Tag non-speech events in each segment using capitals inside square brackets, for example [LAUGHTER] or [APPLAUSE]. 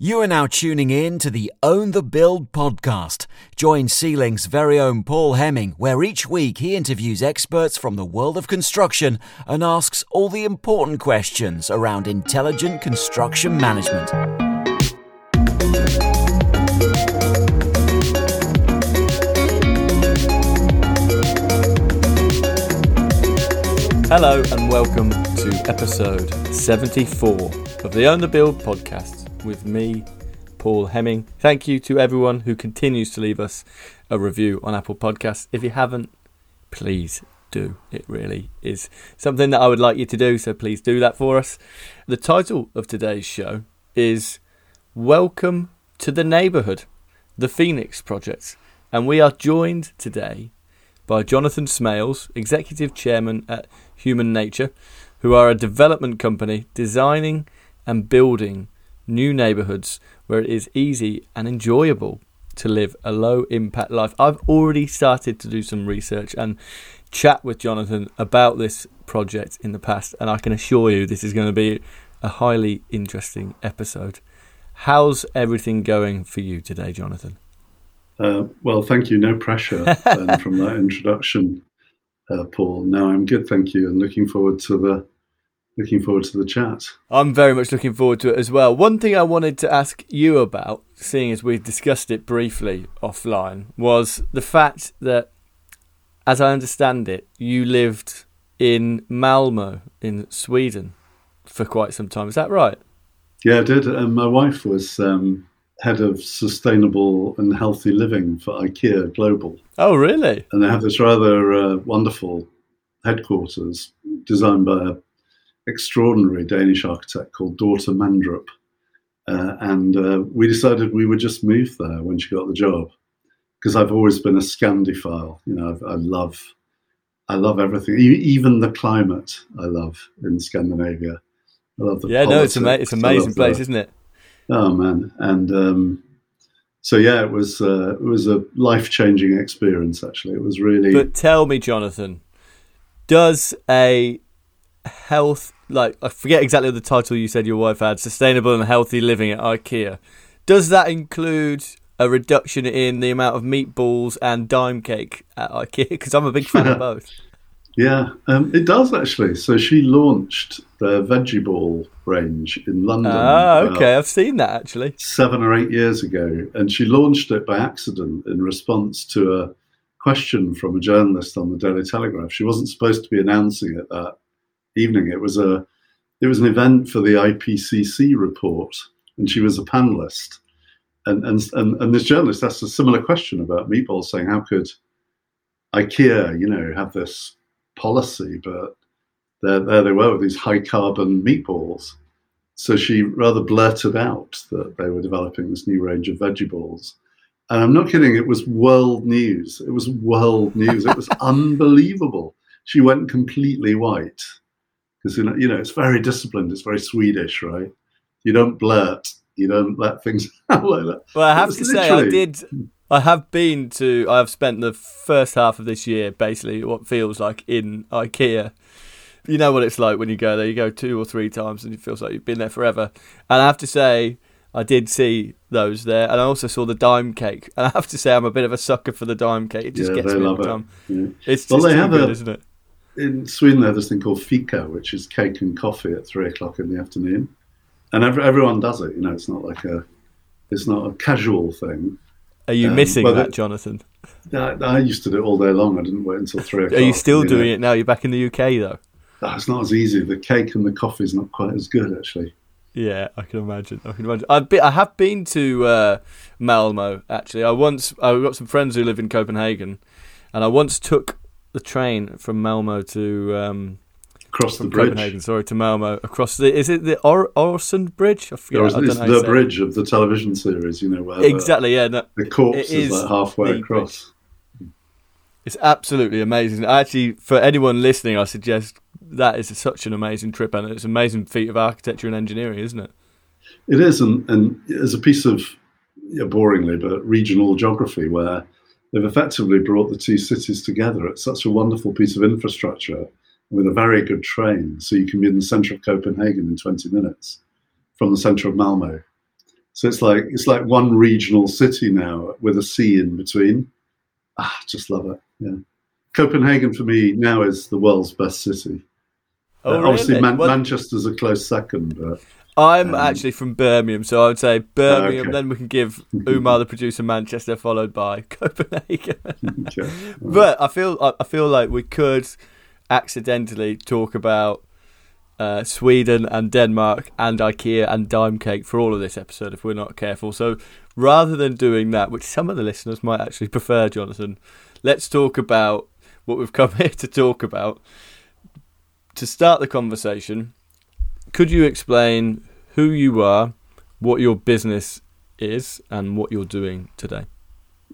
You are now tuning in to the Own the Build podcast. Join C-Link's very own Paul Hemming, where each week he interviews experts from the world of construction and asks all the important questions around intelligent construction management. Hello and welcome to episode 74 of the Own the Build podcast with me, Paul Hemming. Thank you to everyone who continues to leave us a review on Apple Podcasts. If you haven't, please do. It really is something that I would like you to do, so please do that for us. The title of today's show is Welcome to the Neighbourhood, the Phoenix Project. And we are joined today by Jonathan Smales, Executive Chairman at Human Nature, who are a development company designing and building new neighborhoods where it is easy and enjoyable to live a low impact life. I've already started to do some research and chat with Jonathan about this project in the past, and I can assure you this is going to be a highly interesting episode. How's everything going for you today, Jonathan? Uh, well, thank you. No pressure from that [LAUGHS] introduction, uh, Paul. No, I'm good, thank you, and looking forward to the looking forward to the chat. I'm very much looking forward to it as well. One thing I wanted to ask you about, seeing as we discussed it briefly offline, was the fact that, as I understand it, you lived in Malmo in Sweden for quite some time. Is that right? Yeah, I did. And my wife was um, head of sustainable and healthy living for IKEA Global. Oh, really? And they have this rather uh, wonderful headquarters designed by a extraordinary Danish architect called Dorte Mandrup. Uh, and uh, we decided we would just move there when she got the job because I've always been a Scandiphile. You know, I've, i love, I love everything, even the climate. I love in Scandinavia. I love the yeah, politics. no, it's, ama- it's amazing place, the, isn't it? Oh man, and um, so yeah, it was uh, it was a life changing experience. Actually, it was really. But tell me, Jonathan, does a health like I forget exactly the title you said your wife had, sustainable and healthy living at IKEA. Does that include a reduction in the amount of meatballs and Daim cake at IKEA? [LAUGHS] Because I'm a big fan of [LAUGHS] both. Yeah, um, it does actually. So she launched the veggie ball range in London. Ah, okay, I've seen that actually. Seven or eight years ago, and she launched it by accident in response to a question from a journalist on the Daily Telegraph. She wasn't supposed to be announcing it that evening. It was a it was an event for the IPCC report, and she was a panelist. And and and, and this journalist asked a similar question about meatballs, saying how could IKEA, you know, have this policy, but there, there they were with these high carbon meatballs. So she rather blurted out that they were developing this new range of veggie balls. And I'm not kidding, it was world news. It was world news. It was [LAUGHS] unbelievable. She went completely white because you know, you know it's very disciplined. It's very Swedish, right? You don't blurt. You don't let things [LAUGHS] out like that. Well, I have to say, I did. Hmm. I have been to. I have spent the first half of this year basically what feels like in IKEA. You know what it's like when you go there. You go two or three times, and it feels like you've been there forever. And I have to say, I did see those there, and I also saw the Daim cake. And I have to say, I'm a bit of a sucker for the Daim cake. It just yeah, gets me every time. Yeah. It's well, just they have good, a, isn't it? In Sweden, they have this thing called fika, which is cake and coffee at three o'clock in the afternoon, and every, everyone does it. You know, it's not like a, it's not a casual thing. Are you um, missing that, it, Jonathan? I, I, used to do it all day long. I didn't wait until three o'clock. Are you still doing know. it now? You're back in the UK though. Oh, it's not as easy. The cake and the coffee is not quite as good, actually. Yeah, I can imagine. I can imagine. I've been, I have been to uh, Malmo actually. I once I've got some friends who live in Copenhagen, and I once took the train from Malmo to um, across the bridge. Copenhagen, sorry, to Malmo across the is it the or- Bridge? I forget. It's, it's the bridge of the television series, you know, where exactly. The, yeah, no, the corpse is, like halfway across. Bridge. It's absolutely amazing. Actually, for anyone listening, I suggest that is such an amazing trip, and it's an amazing feat of architecture and engineering, isn't it? It is, and, and as a piece of yeah, boringly, but regional geography, where they've effectively brought the two cities together. It's such a wonderful piece of infrastructure with a very good train. So you can be in the center of Copenhagen in 20 minutes from the center of Malmo. So it's like it's like one regional city now with a sea in between. Ah, just love it. Yeah, Copenhagen for me now is the world's best city. Oh, Uh, obviously, really? Man- Manchester's a close second, but I'm um, actually from Birmingham, so I would say Birmingham. okay. Then we can give Umar, the producer, Manchester, followed by [LAUGHS] Copenhagen. [LAUGHS] okay. but I feel I I feel like we could accidentally talk about uh, Sweden and Denmark and IKEA and Daim Cake for all of this episode if we're not careful. So rather than doing that, which some of the listeners might actually prefer, Jonathan, let's talk about what we've come [LAUGHS] here to talk about. To start the conversation, could you explain who you are, what your business is, and what you're doing today?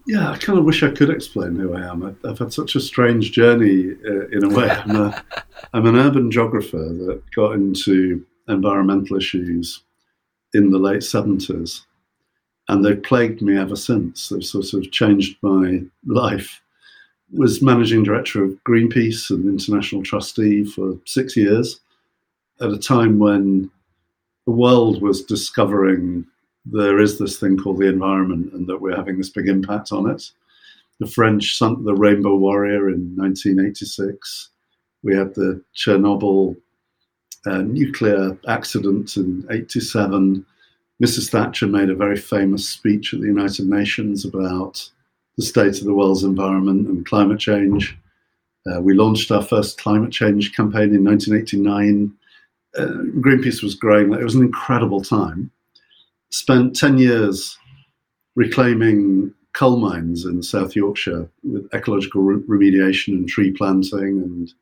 Yeah, I kind of wish I could explain who I am. I've had such a strange journey uh, in a way. I'm, a, [LAUGHS] I'm an urban geographer that got into environmental issues in the late 70s, and they've plagued me ever since. They've sort of changed my life. Was managing director of Greenpeace and international trustee for six years at a time when the world was discovering there is this thing called the environment and that we're having this big impact on it. The French sunk the Rainbow Warrior in 1986. We had the Chernobyl uh, nuclear accident in 87. Mrs. Thatcher made a very famous speech at the United Nations about the state of the world's environment and climate change. Uh, we launched our first climate change campaign in 1989. Uh, Greenpeace was growing. It was an incredible time spent 10 years reclaiming coal mines in South Yorkshire with ecological re- remediation and tree planting and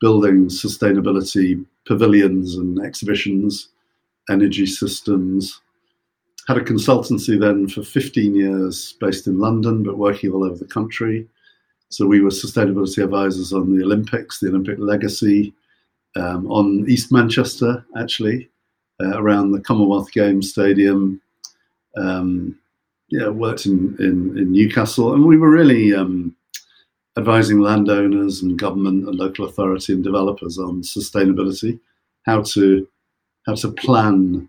building sustainability pavilions and exhibitions, energy systems. Had a consultancy then for 15 years based in London, but working all over the country. So we were sustainability advisors on the Olympics, the Olympic legacy, um, on East Manchester, actually, uh, around the Commonwealth Games Stadium. Um, yeah, worked in, in, in Newcastle, and we were really um, advising landowners and government and local authority and developers on sustainability, how to how to plan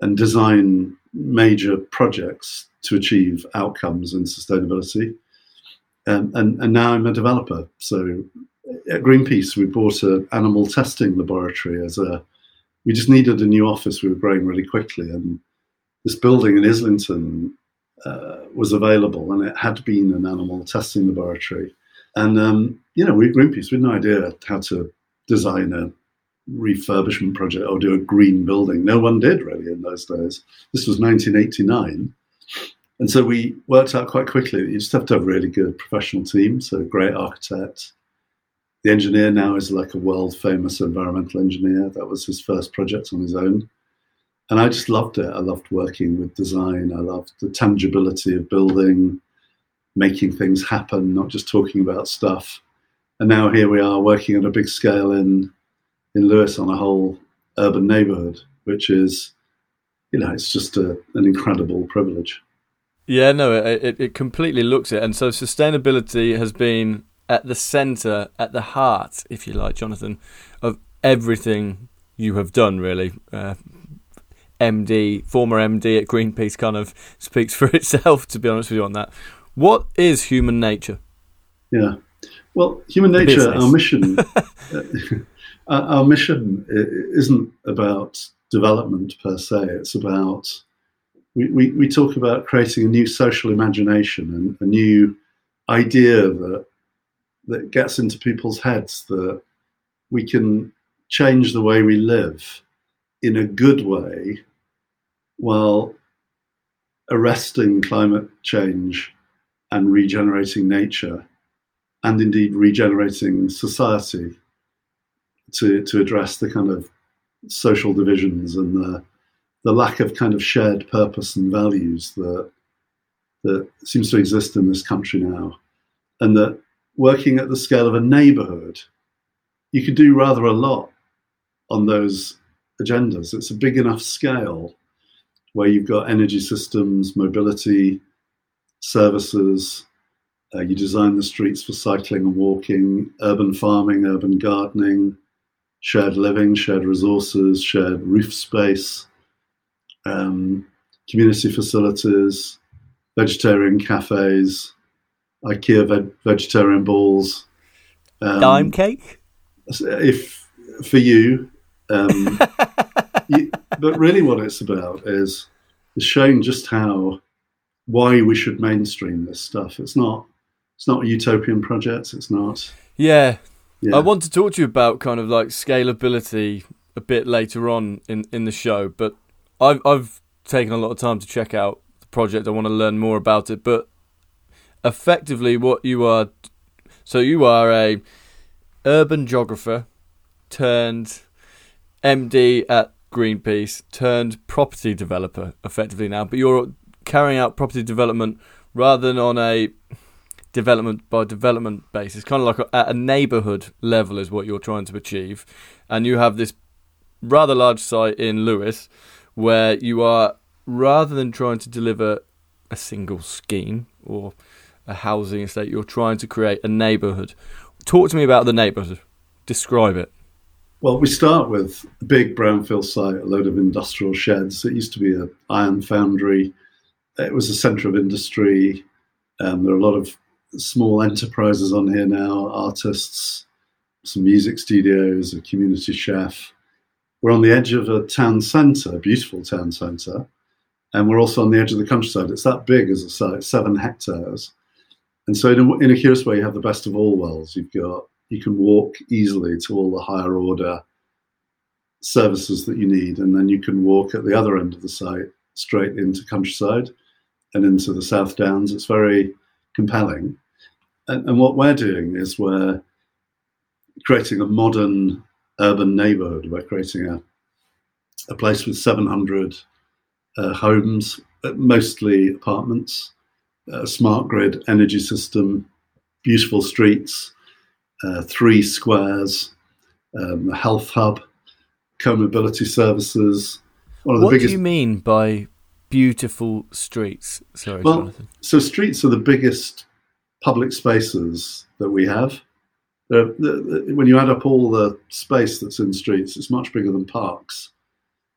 and design major projects to achieve outcomes in sustainability. Um, and, and now I'm a developer. So at Greenpeace, we bought an animal testing laboratory as a we just needed a new office. We were growing really quickly, and this building in Islington uh, was available, and it had been an animal testing laboratory. And um, you know, we at Greenpeace we had no idea how to design a refurbishment project or do a green building. No one did really in those days. This was 1989. And so we worked out quite quickly that you just have to have a really good professional team. So, a great architect, the engineer now is like a world famous environmental engineer. That was his first project on his own. And I just loved it. I loved working with design. I loved the tangibility of building, making things happen, not just talking about stuff. And now here we are working on a big scale in in Lewes on a whole urban neighborhood, which is, you know, it's just a, an incredible privilege. Yeah, no, it, it, it completely looks it. And so sustainability has been at the centre, at the heart, if you like, Jonathan, of everything you have done, really. Uh, MD, former MD at Greenpeace kind of speaks [LAUGHS] for itself, to be honest with you on that. What is human nature? Yeah. Well, human nature, our mission, [LAUGHS] uh, our our mission isn't about development per se. It's about we, we, we talk about creating a new social imagination and a new idea that that gets into people's heads that we can change the way we live in a good way while arresting climate change and regenerating nature and indeed regenerating society to, to address the kind of social divisions and the, the lack of kind of shared purpose and values that, that seems to exist in this country now. And that working at the scale of a neighborhood, you could do rather a lot on those agendas. It's a big enough scale where you've got energy systems, mobility, services, uh, you design the streets for cycling and walking, urban farming, urban gardening, shared living, shared resources, shared roof space, um, community facilities, vegetarian cafes, IKEA veg- vegetarian balls. Um, Daim cake? If for you, um, [LAUGHS] you, but really, what it's about is is showing just how why we should mainstream this stuff. It's not it's not a utopian project. It's not. Yeah. yeah. I want to talk to you about kind of like scalability a bit later on in, in the show, but I've I've taken a lot of time to check out the project. I want to learn more about it, but effectively, what you are, so you are a urban geographer turned MD at Greenpeace turned property developer effectively now, but you're carrying out property development rather than on a development by development basis, kind of like a, at a neighborhood level is what you're trying to achieve, and you have this rather large site in Lewes where you are rather than trying to deliver a single scheme or a housing estate, you're trying to create a neighborhood. Talk to me about the neighborhood. Describe it. Well, we start with a big brownfield site, a load of industrial sheds. It used to be an iron foundry. It was a centre of industry. Um, there are a lot of small enterprises on here now, artists, some music studios, a community chef. We're on the edge of a town centre, a beautiful town centre, and we're also on the edge of the countryside. It's that big as a site, seven hectares. And so, in a, in a curious way, you have the best of all worlds. You've got you can walk easily to all the higher order services that you need, and then you can walk at the other end of the site straight into countryside and into the South Downs. It's very compelling. And, and what we're doing is we're creating a modern urban neighborhood. We're creating a, a place with 700 uh, homes, uh, mostly apartments, a smart grid energy system, beautiful streets, uh, three squares, um, a health hub, co-mobility services. One of the what biggest... do you mean by beautiful streets? Sorry, well, Jonathan. So streets are the biggest public spaces that we have. They're, they're, when you add up all the space that's in streets, it's much bigger than parks,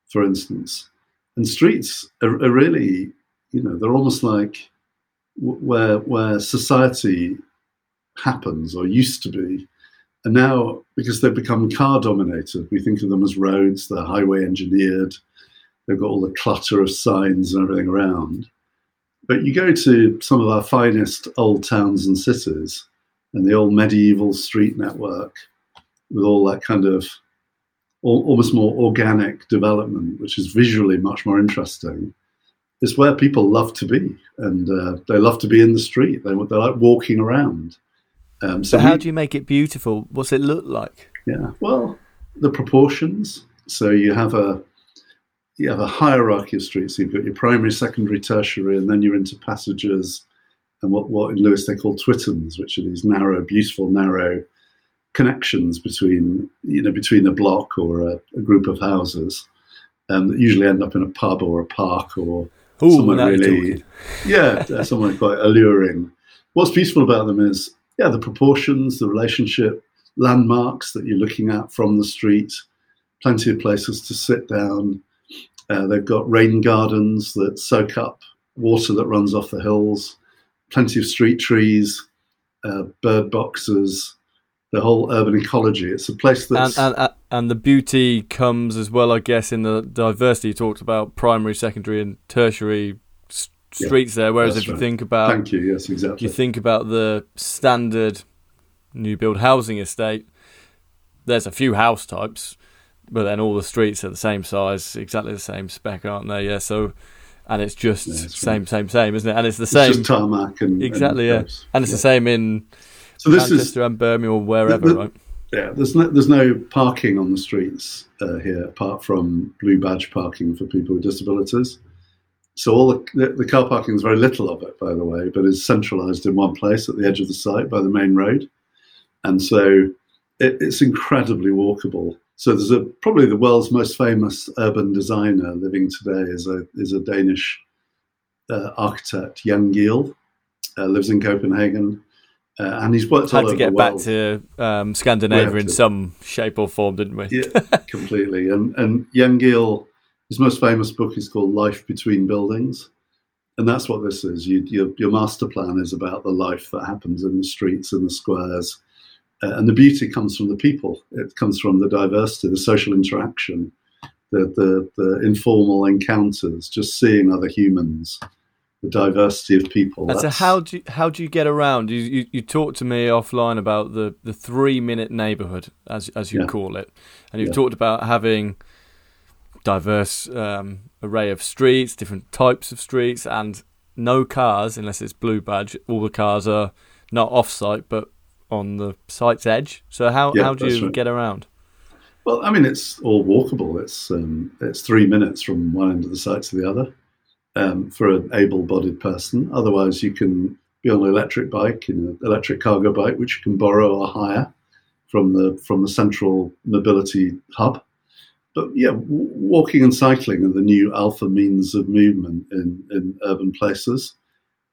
for instance. And streets are, are really, you know, they're almost like where where society happens or used to be. And now, because they've become car dominated, we think of them as roads, they're highway engineered, they've got all the clutter of signs and everything around. But you go to some of our finest old towns and cities, and the old medieval street network with all that kind of almost more organic development, which is visually much more interesting, is where people love to be. And uh, they love to be in the street, they, they like walking around. Um, so, so how we, do you make it beautiful? What's it look like? Yeah, well, the proportions. So you have a you have a hierarchy of streets. You've got your primary, secondary, tertiary, and then you're into passages and what, what in Lewes they call twittens, which are these narrow, beautiful, narrow connections between you know between a block or a, a group of houses um, that usually end up in a pub or a park or Ooh, somewhere really yeah somewhere quite alluring. What's beautiful about them is yeah, the proportions, the relationship, landmarks that you're looking at from the street, plenty of places to sit down. Uh, they've got rain gardens that soak up water that runs off the hills, plenty of street trees, uh, bird boxes, the whole urban ecology. It's a place that's. And, and, and the beauty comes as well, I guess, in the diversity you talked about primary, secondary, and tertiary streets yeah, there. Whereas if you think about, thank you, yes, exactly. If you think about the standard new build housing estate, there's a few house types, but then all the streets are the same size, exactly the same spec, aren't they? Yeah, so. And it's just yeah, same, right. same, same, isn't it? And it's the it's same. Just tarmac and exactly, and yeah. And it's yeah. the same in so this Manchester is, and Birmingham or wherever, the, the, right? Yeah, there's no there's no parking on the streets uh, here apart from blue badge parking for people with disabilities. So all the, the, the, car parking is very little of it, by the way, but is centralised in one place at the edge of the site by the main road, and so it, it's incredibly walkable. So there's a probably the world's most famous urban designer living today is a is a Danish uh, architect, Jan Gehl, uh, lives in Copenhagen. Uh, and he's worked had to get back to um, Scandinavia in some shape or form, didn't we? yeah, [LAUGHS] completely. And and Jan his most famous book is called Life Between Buildings. And that's what this is. You, your, your master plan is about the life that happens in the streets and the squares. Uh, and the beauty comes from the people, it comes from the diversity, the social interaction, the, the, the informal encounters, just seeing other humans the diversity of people. And so, how do you, how do you get around? You, you you talked to me offline about the, the three minute neighbourhood, as as you yeah. call it, and you've yeah. talked about having diverse um, array of streets, different types of streets, and no cars unless it's blue badge. All the cars are not off site, but on the site's edge. So how yeah, how do you right. get around? Well, I mean, it's all walkable. It's um, it's three minutes from one end of the site to the other um, for an able-bodied person. Otherwise, you can be on an electric bike, an electric cargo bike, which you can borrow or hire from the from the central mobility hub. But yeah, w- walking and cycling are the new alpha means of movement in, in urban places.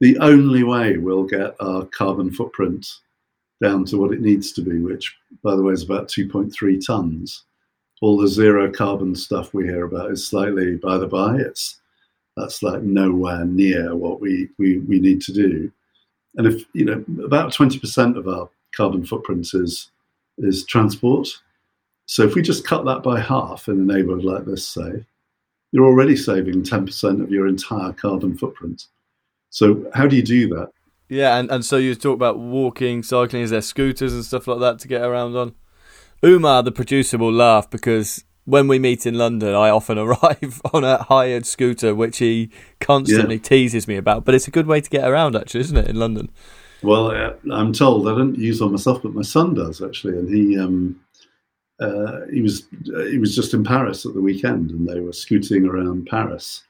The only way we'll get our carbon footprint down to what it needs to be, which, by the way, is about 2.3 tons. All the zero carbon stuff we hear about is slightly by the by. It's that's like nowhere near what we, we, we need to do. And if you know about 20% of our carbon footprint is is transport. So if we just cut that by half in a neighborhood like this, say, you're already saving 10% of your entire carbon footprint. So how do you do that? Yeah, and, and so you talk about walking, cycling, is there scooters and stuff like that to get around on? Umar, the producer, will laugh because when we meet in London, I often [LAUGHS] arrive on a hired scooter, which he constantly yeah. teases me about. But it's a good way to get around, actually, isn't it, in London? Well, uh, I'm told I don't use one myself, but my son does actually, and he um, uh, he was uh, he was just in Paris at the weekend, and they were scooting around Paris,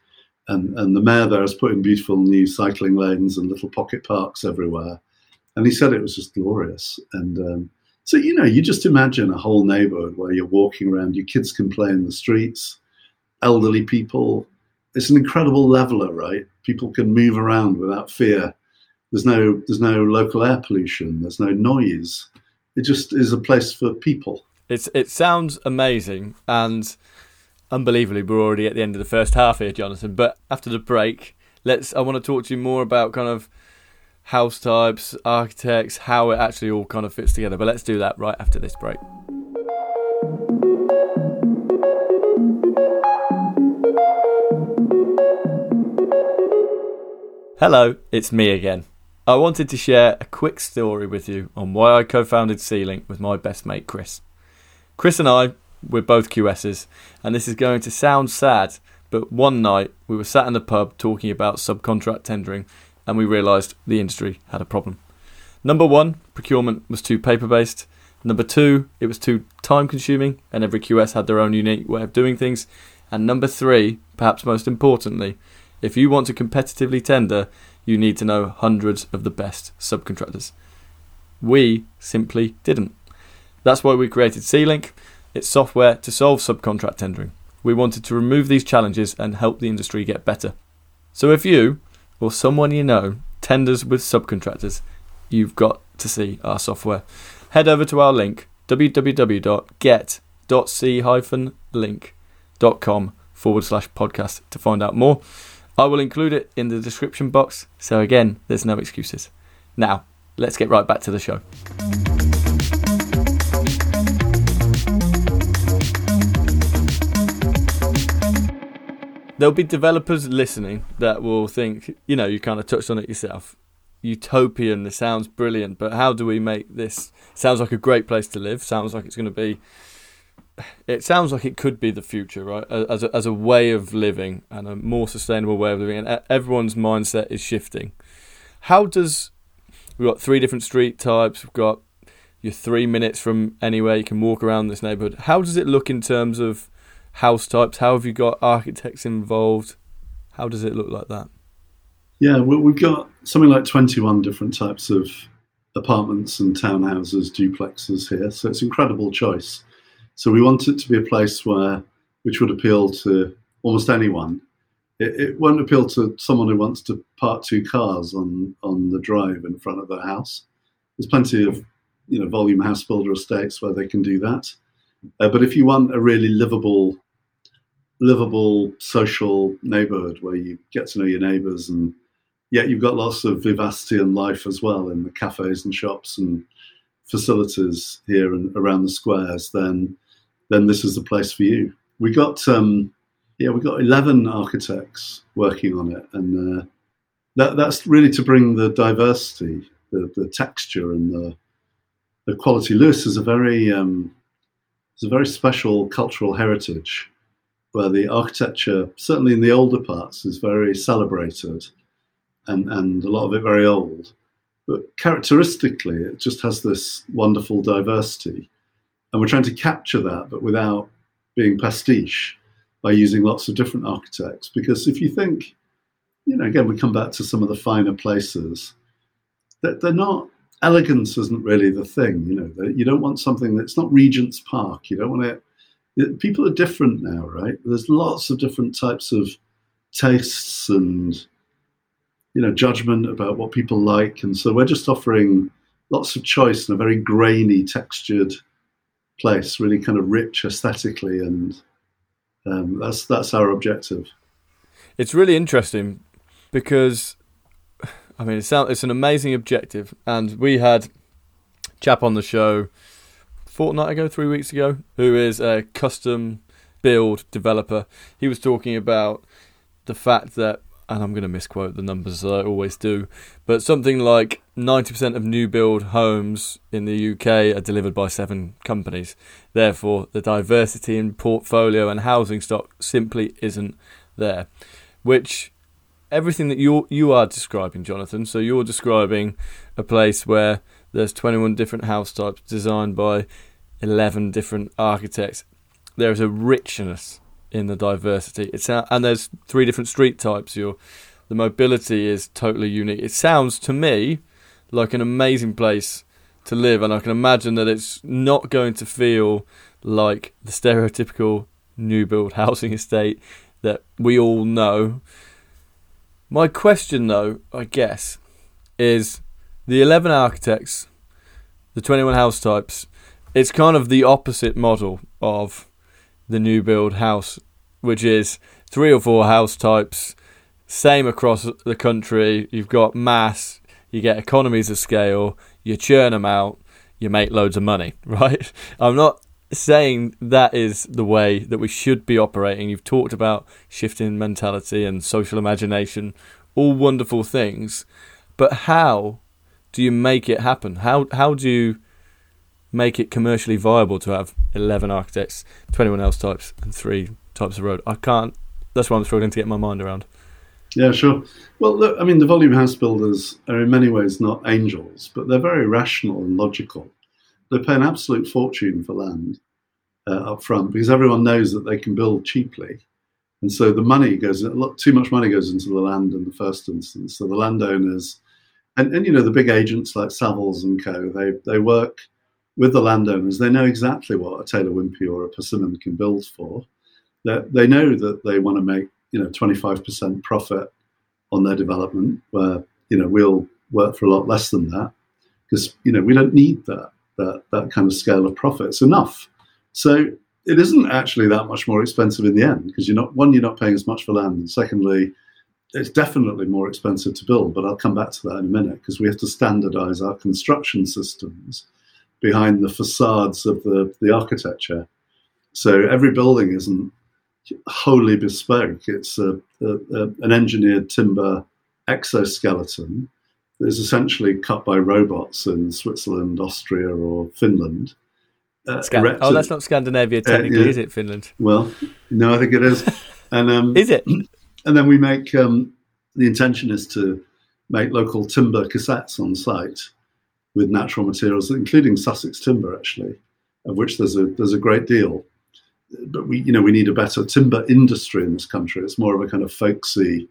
and and the mayor there has put in beautiful new cycling lanes and little pocket parks everywhere, and he said it was just glorious, and um, so, you know, you just imagine a whole neighborhood where you're walking around, your kids can play in the streets, elderly people. It's an incredible leveler, right? People can move around without fear. There's no there's no local air pollution, there's no noise. It just is a place for people. It's it sounds amazing and unbelievably we're already at the end of the first half here, Jonathan. But after the break, let's I want to talk to you more about kind of house types, architects, how it actually all kind of fits together. But let's do that right after this break. Hello, it's me again. I wanted to share a quick story with you on why I co founded C-Link with my best mate Chris. Chris and I, we're both QSs, and this is going to sound sad, but one night we were sat in the pub talking about subcontract tendering and we realised the industry had a problem. Number one, procurement was too paper based. Number two, it was too time consuming, and every QS had their own unique way of doing things. And number three, perhaps most importantly, if you want to competitively tender, you need to know hundreds of the best subcontractors. We simply didn't. That's why we created C-Link. It's software to solve subcontract tendering. We wanted to remove these challenges and help the industry get better. So if you, or someone you know tenders with subcontractors, you've got to see our software. Head over to our link www.get.c-link.com forward slash podcast to find out more. I will include it in the description box, so again, there's no excuses. Now, let's get right back to the show. There'll be developers listening that will think, you know, you kind of touched on it yourself. Utopian. This sounds brilliant, but how do we make this? Sounds like a great place to live. Sounds like it's going to be. It sounds like it could be the future, right? As a, as a way of living and a more sustainable way of living, and everyone's mindset is shifting. How does we've got three different street types? We've got you're three minutes from anywhere you can walk around this neighborhood. How does it look in terms of house types? How have you got architects involved? How does it look like that? Yeah, we've got something like 21 different types of apartments and townhouses, duplexes here. So it's incredible choice. So we want it to be a place where, which would appeal to almost anyone. It, it won't appeal to someone who wants to park two cars on, on the drive in front of their house. There's plenty of, you know, volume house builder estates where they can do that. Uh, but if you want a really livable livable social neighborhood where you get to know your neighbors and yet you've got lots of vivacity and life as well in the cafes and shops and facilities here and around the squares, then then this is the place for you. We got um, yeah, we got eleven architects working on it, and uh, that that's really to bring the diversity, the, the texture, and the the quality. lewes is a very um, it's a very special cultural heritage where the architecture, certainly in the older parts, is very celebrated and, and a lot of it very old. But characteristically, it just has this wonderful diversity. And we're trying to capture that, but without being pastiche by using lots of different architects. Because if you think, you know, again, we come back to some of the finer places, that they're not, elegance isn't really the thing. You know, you don't want something that's not Regent's Park. You don't want it. People are different now, right? There's lots of different types of tastes and you know judgment about what people like, and so we're just offering lots of choice in a very grainy, textured place, really kind of rich aesthetically, and um, that's that's our objective. It's really interesting because I mean it's it's an amazing objective, and we had chap on the show fortnight ago, three weeks ago, who is a custom build developer. He was talking about the fact that and I'm going to misquote the numbers as I always do, but something like 90% of new build homes in the UK are delivered by seven companies. Therefore, the diversity in portfolio and housing stock simply isn't there. Which everything that you you are describing, Jonathan. So you're describing a place where there's 21 different house types designed by 11 different architects. There is a richness in the diversity. It's and there's three different street types. Your the mobility is totally unique. It sounds to me like an amazing place to live, and I can imagine that it's not going to feel like the stereotypical new build [LAUGHS] housing estate that we all know. My question, though, I guess, is the 11 architects, the 21 house types, it's kind of the opposite model of the new build house, which is three or four house types, same across the country. You've got mass, you get economies of scale, you churn them out, you make loads of money, [LAUGHS] right? I'm not saying that is the way that we should be operating. You've talked about shifting mentality and social imagination, all wonderful things, but how do you make it happen? How how do you make it commercially viable to have 11 architects, 21 else types, and three types of road. I can't. That's what I'm struggling to get my mind around. Yeah, sure. Well, look, I mean, the volume house builders are in many ways not angels, but they're very rational and logical. They pay an absolute fortune for land uh, up front because everyone knows that they can build cheaply. And so the money goes, a lot, too much money goes into the land in the first instance. So the landowners, and, and you know, the big agents like Savills and Co., they, they work with the landowners, they know exactly what a Taylor Wimpey or a Persimmon can build for. That they know that they want to make you know 25% profit on their development, where you know we'll work for a lot less than that because you know we don't need that that that kind of scale of profit. It's enough. So it isn't actually that much more expensive in the end because you're not one you're not paying as much for land, and secondly it's definitely more expensive to build, but I'll come back to that in a minute because we have to standardize our construction systems behind the facades of the, the architecture. So every building isn't wholly bespoke. It's a, a, a, an engineered timber exoskeleton that is essentially cut by robots in Switzerland, Austria, or Finland. Uh, Scan- oh, that's not Scandinavia uh, technically, uh, yeah. is it? Finland? Well, no, I think it is. [LAUGHS] And um, is it? [CLEARS THROAT] And then we make um, the intention is to make local timber cassettes on site with natural materials, including Sussex timber, actually, of which there's a there's a great deal. But we, you know, we need a better timber industry in this country. It's more of a kind of folksy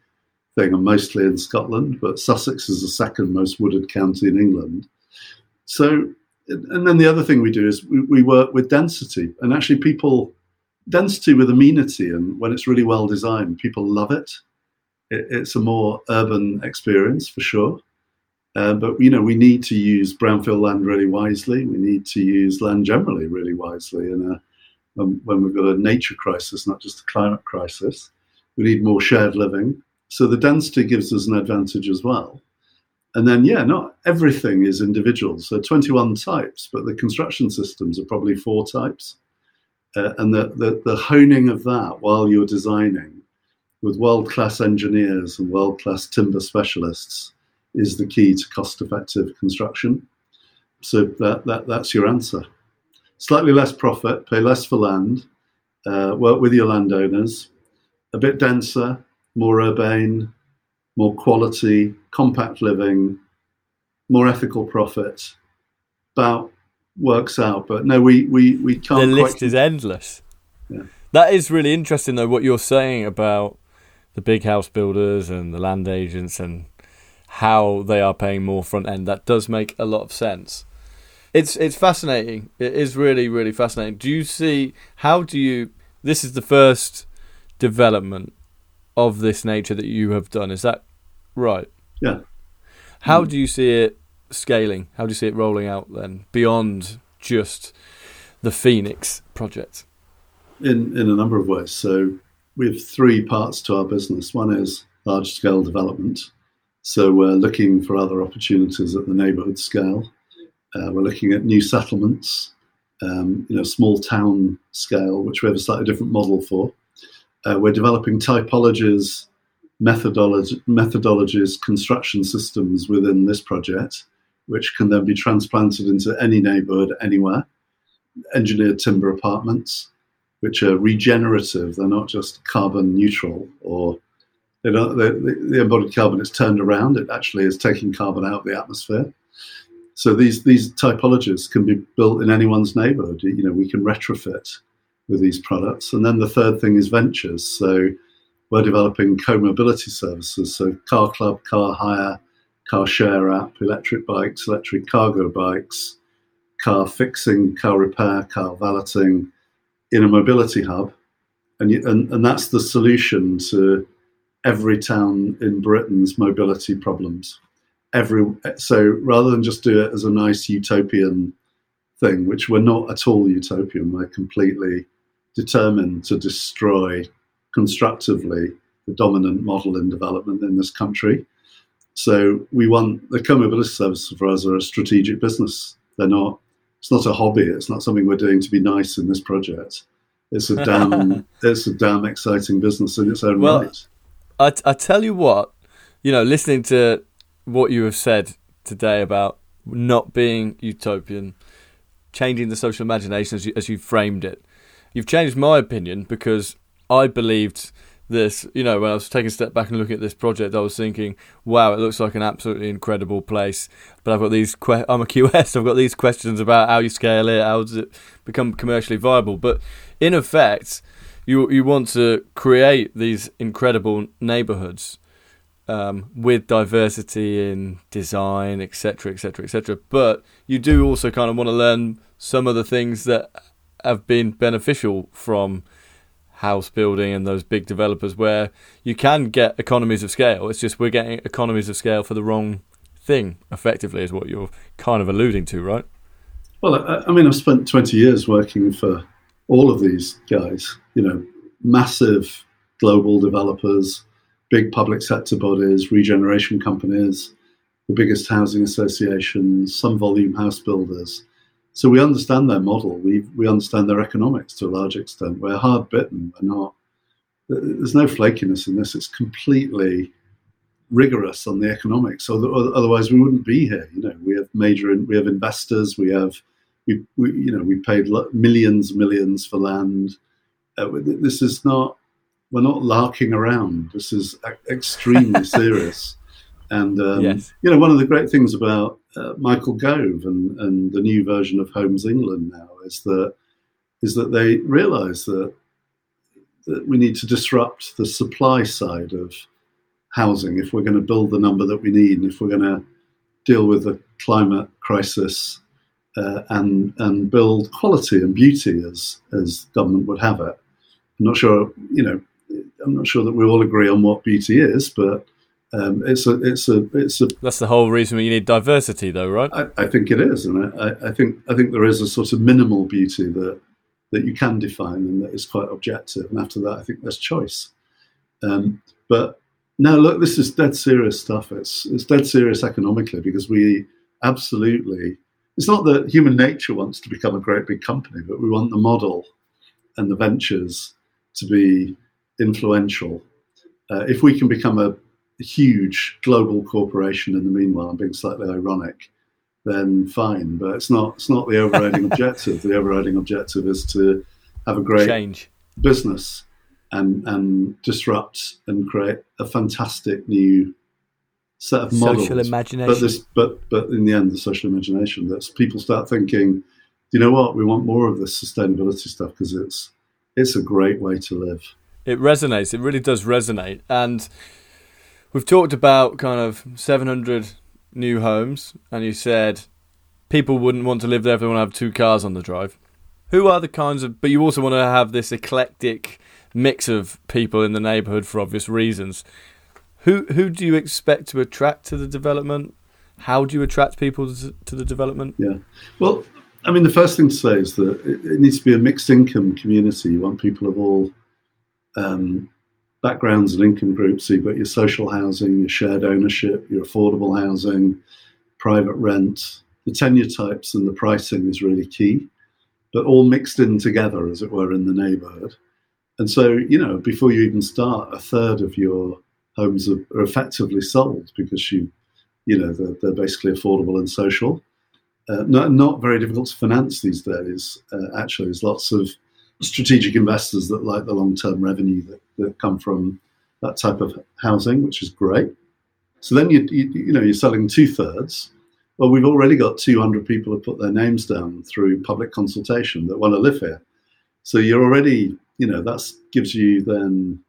thing, and mostly in Scotland. But Sussex is the second most wooded county in England. So, and then the other thing we do is we, we work with density, and actually people density with amenity, and when it's really well designed, people love it. it it's a more urban experience for sure. Uh, but you know, we need to use brownfield land really wisely. We need to use land generally really wisely in a when, when we've got a nature crisis, not just a climate crisis. We need more shared living. So the density gives us an advantage as well. And then, yeah, not everything is individual. So 21 types, but the construction systems are probably four types. Uh, and the, the, the honing of that while you're designing with world class engineers and world class timber specialists is the key to cost effective construction. So that, that, that's your answer. Slightly less profit, pay less for land, uh, work with your landowners, a bit denser, more urbane, more quality, compact living, more ethical profit. About works out, but no, we we we can't. The list is endless. Yeah. That is really interesting, though. What you're saying about the big house builders and the land agents and how they are paying more front end. That does make a lot of sense. It's it's fascinating. It is really really fascinating. Do you see how do you? This is the first development of this nature that you have done. Is that right? Yeah. How do you see it scaling? How do you see it rolling out then beyond just the Phoenix project? In in a number of ways. So we have three parts to our business. One is large scale development. So we're looking for other opportunities at the neighbourhood scale. Uh, we're looking at new settlements, um, you know, small town scale, which we have a slightly different model for. Uh, we're developing typologies, methodology, methodologies, construction systems within this project, which can then be transplanted into any neighbourhood anywhere. Engineered timber apartments, which are regenerative. They're not just carbon neutral or they don't, they, the embodied carbon is turned around. It actually is taking carbon out of the atmosphere. So these these typologies can be built in anyone's neighborhood. You know, we can retrofit with these products. And then the third thing is ventures. So we're developing co-mobility services. So car club, car hire, car share app, electric bikes, electric cargo bikes, car fixing, car repair, car valeting, in a mobility hub, and, you, and and that's the solution to every town in Britain's mobility problems. Every so rather than just do it as a nice utopian thing, which we're not at all utopian, we're completely determined to destroy constructively the dominant model in development in this country. So we want the co-mobility services for us are a strategic business. They're not it's not a hobby. It's not something we're doing to be nice in this project. It's a damn [LAUGHS] it's a damn exciting business in its own well, right. I, I tell you what, you know, listening to what you have said today about not being utopian, changing the social imagination as you, as you framed it, you've changed my opinion because I believed this, you know, when I was taking a step back and looking at this project, I was thinking, wow, it looks like an absolutely incredible place. But I've got these, que- [LAUGHS] I'm a QS, I've got these questions about how you scale it, how does it become commercially viable. But in effect, you you want to create these incredible neighborhoods um, with diversity in design, etc., etc., etc. But you do also kind of want to learn some of the things that have been beneficial from house building and those big developers where you can get economies of scale. It's just we're getting economies of scale for the wrong thing, effectively, is what you're kind of alluding to, right? Well, I, I mean, I've spent 20 years working for all of these guys, you know, massive global developers, big public sector bodies, regeneration companies, the biggest housing associations, some volume house builders. So we understand their model. We we understand their economics to a large extent. We're hard bitten. We're not. There's no flakiness in this. It's completely rigorous on the economics. So otherwise, we wouldn't be here. You know, we have major. We have investors. We have. We, we you know we paid millions millions for land. Uh, this is not. We're not larking around. This is extremely [LAUGHS] serious. And um, yes. you know, one of the great things about uh, Michael Gove and, and the new version of Homes England now is that is that they realise that that we need to disrupt the supply side of housing if we're going to build the number that we need, and if we're going to deal with the climate crisis uh, and and build quality and beauty as as government would have it. I'm not sure, you know, I'm not sure that we all agree on what beauty is, but um, it's a, it's a, it's a. That's the whole reason you need diversity, though, right? I, I think it is, and I, I, think I think there is a sort of minimal beauty that that you can define and that is quite objective. And after that, I think there's choice. Um, but now, look, this is dead serious stuff. It's it's dead serious economically because we absolutely. It's not that human nature wants to become a great big company, but we want the model and the ventures to be influential. Uh, if we can become a, a huge global corporation in the meanwhile, I'm being slightly ironic, then fine. But it's not it's not the overriding [LAUGHS] objective. The overriding objective is to have a great Change. business and and disrupt and create a fantastic new set of models. Social imagination. But this, but but in the end, the social imagination that people start thinking, you know what, we want more of this sustainability stuff because it's it's a great way to live. It resonates. It really does resonate. And we've talked about kind of 700 new homes, and you said people wouldn't want to live there if they want to have two cars on the drive. Who are the kinds of? But you also want to have this eclectic mix of people in the neighbourhood for obvious reasons. Who who do you expect to attract to the development? How do you attract people to, the development? Yeah. Well, I mean, the first thing to say is that it, it needs to be a mixed income community. You want people of all um, backgrounds and income groups. So you've got your social housing, your shared ownership, your affordable housing, private rent. The tenure types and the pricing is really key, but all mixed in together, as it were, in the neighbourhood. And so, you know, before you even start, a third of your homes are, are effectively sold because you, you know, they're, they're basically affordable and social. Uh, not, not very difficult to finance these days. Uh, actually, there's lots of strategic investors that like the long-term revenue that, that come from that type of housing, which is great. So then you, you, you know you're selling two thirds. Well, we've already got 200 people have put their names down through public consultation that want to live here. So you're already you know that gives you then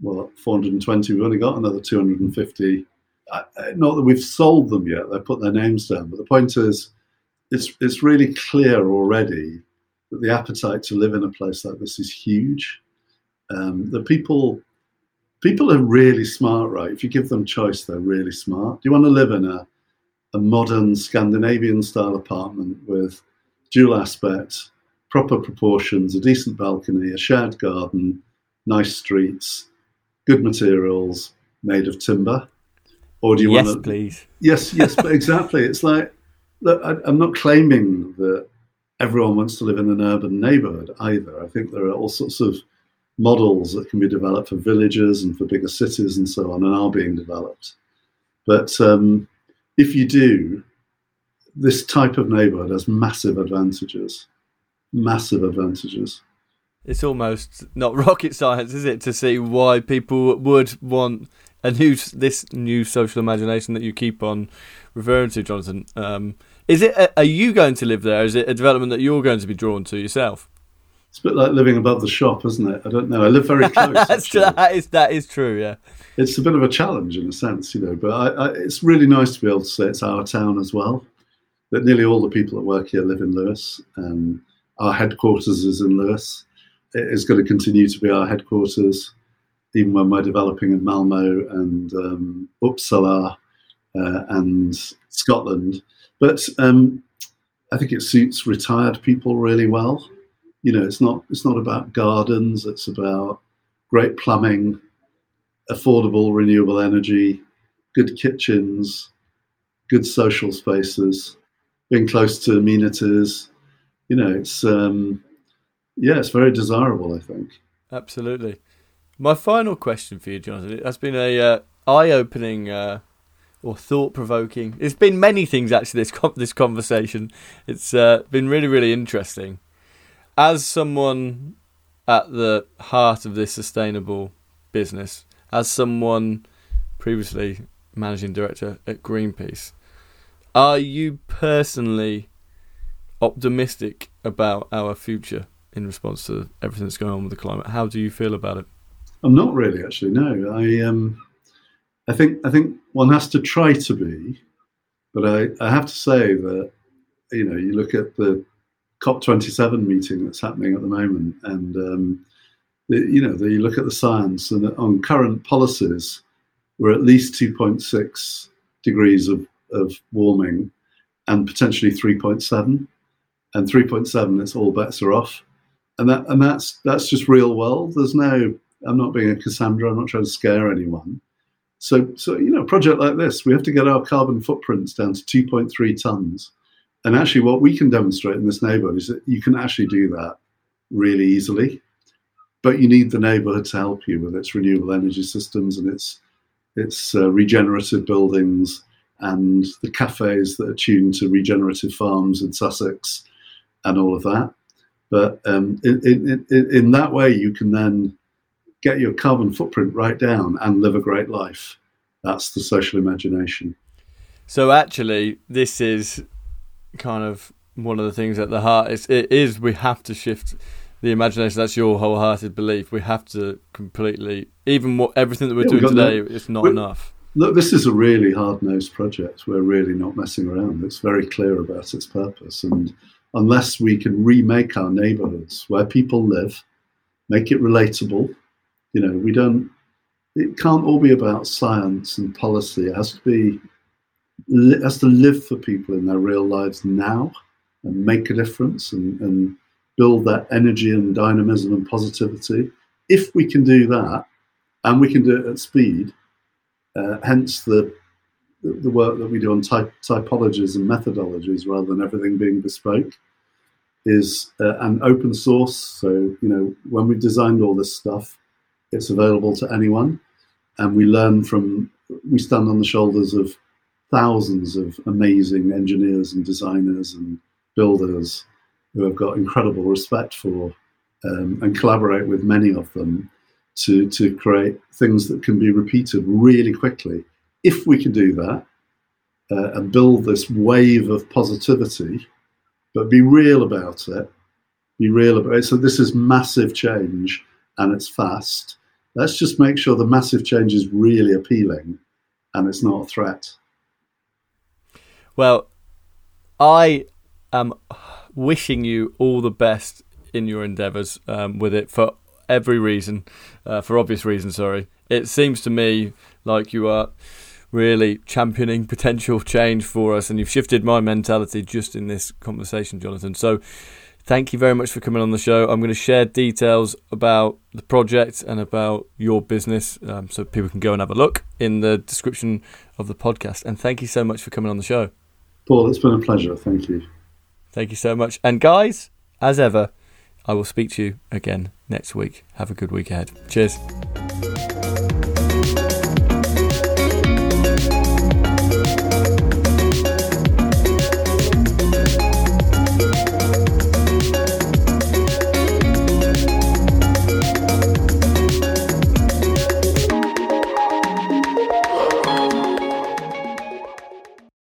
well 420. We've only got another 250. Not that we've sold them yet; they've put their names down. But the point is, it's it's really clear already the appetite to live in a place like this is huge. Um, the people people are really smart, right? If you give them choice, they're really smart. Do you want to live in a a modern Scandinavian style apartment with dual aspect, proper proportions, a decent balcony, a shared garden, nice streets, good materials, made of timber? Or do you yes, want to? please. Yes, yes, but exactly. It's like look, I, I'm not claiming that everyone wants to live in an urban neighborhood either. I think there are all sorts of models that can be developed for villages and for bigger cities and so on, and are being developed. But um, if you do, this type of neighborhood has massive advantages massive advantages. It's almost not [LAUGHS] rocket science, is it, to see why people would want a new this new social imagination that you keep on referring to, Jonathan. Um, is it? Are you going to live there? Is it a development that you're going to be drawn to yourself? It's a bit like living above the shop, isn't it? I don't know. I live very close. [LAUGHS] That's true. That is that is true. Yeah, it's a bit of a challenge in a sense, you know. But I, I, it's really nice to be able to say it's our town as well. That nearly all the people that work here live in Lewes. Um, our headquarters is in Lewes. It is going to continue to be our headquarters, even when we're developing in Malmo and um, Uppsala uh, and Scotland. But um, I think it suits retired people really well. You know, it's not it's not about gardens. It's about great plumbing, affordable renewable energy, good kitchens, good social spaces, being close to amenities, you know, it's um, yeah, it's very desirable. I think. Absolutely. My final question for you, Jonathan, has been a uh, eye-opening uh, or thought-provoking. It's been many things actually. This this conversation, it's uh, been really really interesting. As someone at the heart of this sustainable business, as someone previously managing director at Greenpeace, are you personally optimistic about our future in response to everything that's going on with the climate. How do you feel about it? I'm not really actually. No, I um, I think I think one has to try to be, but I, I have to say that you know you look at the COP27 meeting that's happening at the moment, and um, the, you know the, you look at the science and on current policies, we're at least 2.6 degrees of, of warming, and potentially 3.7 and 3.7, it's all bets are off. and that and that's that's just real world. There's no. I'm not being a Cassandra. I'm not trying to scare anyone. So so you know, a project like this, we have to get our carbon footprints down to 2.3 tons. And actually, what we can demonstrate in this neighborhood is that you can actually do that really easily. But you need the neighborhood to help you with its renewable energy systems and its its uh, regenerative buildings and the cafes that are tuned to regenerative farms in Sussex and all of that. But um, in, in, in, in, that way, you can then get your carbon footprint right down and live a great life. That's the social imagination. So actually, this is kind of one of the things at the heart. It's, it is we have to shift the imagination. That's your wholehearted belief. We have to completely, even what everything that we're yeah, doing today, no, it's not enough. Look, this is a really hard nosed project. We're really not messing around. It's very clear about its purpose. And unless we can remake our neighborhoods where people live, make it relatable, you know, we don't, it can't all be about science and policy. It has to be, it has to live for people in their real lives now and make a difference and, and build that energy and dynamism and positivity. If we can do that, and we can do it at speed, uh, hence the the work that we do on typologies and methodologies rather than everything being bespoke is uh, an open source. So, you know, when we designed all this stuff, it's available to anyone. And we learn from, we stand on the shoulders of thousands of amazing engineers and designers and builders who have got incredible respect for um, and collaborate with many of them to, to create things that can be repeated really quickly. If we can do that uh, and build this wave of positivity, but be real about it, be real about it. So, this is massive change and it's fast. Let's just make sure the massive change is really appealing and it's not a threat. Well, I am wishing you all the best in your endeavours um, with it for every reason, uh, for obvious reasons. Sorry, it seems to me like you are really championing potential [LAUGHS] change for us, and you've shifted my mentality just in this conversation, Jonathan. So. Thank you very much for coming on the show. I'm going to share details about the project and about your business um, so people can go and have a look in the description of the podcast. And thank you so much for coming on the show. Paul, it's been a pleasure. Thank you. Thank you so much. And guys, as ever, I will speak to you again next week. Have a good week ahead. Cheers.